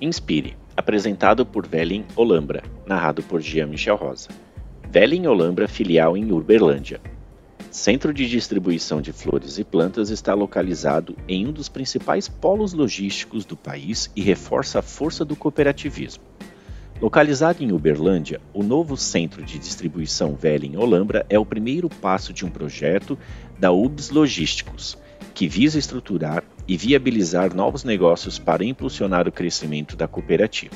Inspire, apresentado por Velin Olambra, narrado por Jean-Michel Rosa. Velin Olambra filial em Uberlândia. Centro de distribuição de flores e plantas está localizado em um dos principais polos logísticos do país e reforça a força do cooperativismo. Localizado em Uberlândia, o novo centro de distribuição em Olambra é o primeiro passo de um projeto da UBS Logísticos, que visa estruturar e viabilizar novos negócios para impulsionar o crescimento da cooperativa.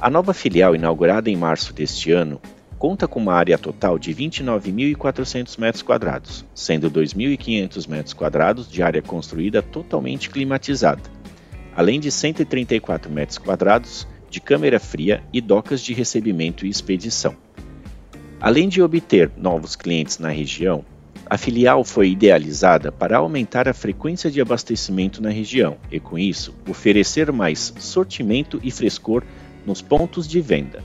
A nova filial, inaugurada em março deste ano, conta com uma área total de 29.400 metros quadrados, sendo 2.500 metros quadrados de área construída totalmente climatizada, além de 134 metros quadrados de câmera fria e docas de recebimento e expedição. Além de obter novos clientes na região, a filial foi idealizada para aumentar a frequência de abastecimento na região e, com isso, oferecer mais sortimento e frescor nos pontos de venda.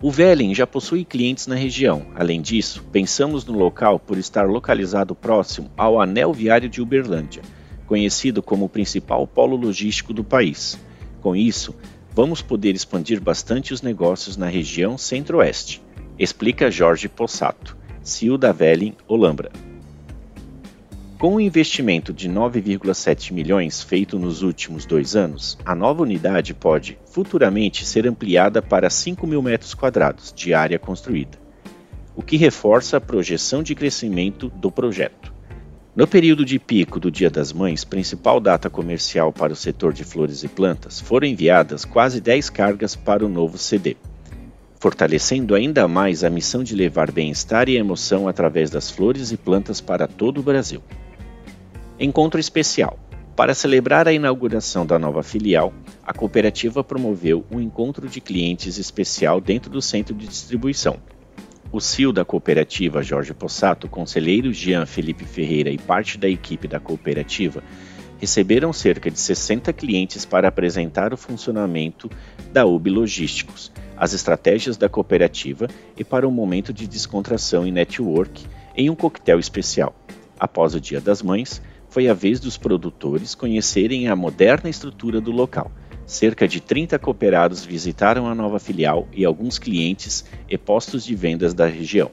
O Velen já possui clientes na região. Além disso, pensamos no local por estar localizado próximo ao anel viário de Uberlândia, conhecido como o principal polo logístico do país com isso, vamos poder expandir bastante os negócios na região centro-oeste, explica Jorge Possato, CEO da Velin Olambra. Com um investimento de 9,7 milhões feito nos últimos dois anos, a nova unidade pode futuramente ser ampliada para 5 mil metros quadrados de área construída, o que reforça a projeção de crescimento do projeto. No período de pico do Dia das Mães, principal data comercial para o setor de flores e plantas, foram enviadas quase 10 cargas para o novo CD, fortalecendo ainda mais a missão de levar bem-estar e emoção através das flores e plantas para todo o Brasil. Encontro especial. Para celebrar a inauguração da nova filial, a cooperativa promoveu um encontro de clientes especial dentro do centro de distribuição, o CEO da cooperativa, Jorge Possato, conselheiro Jean Felipe Ferreira e parte da equipe da cooperativa receberam cerca de 60 clientes para apresentar o funcionamento da UB Logísticos, as estratégias da cooperativa e para um momento de descontração e network em um coquetel especial. Após o Dia das Mães, foi a vez dos produtores conhecerem a moderna estrutura do local Cerca de 30 cooperados visitaram a nova filial e alguns clientes e postos de vendas da região.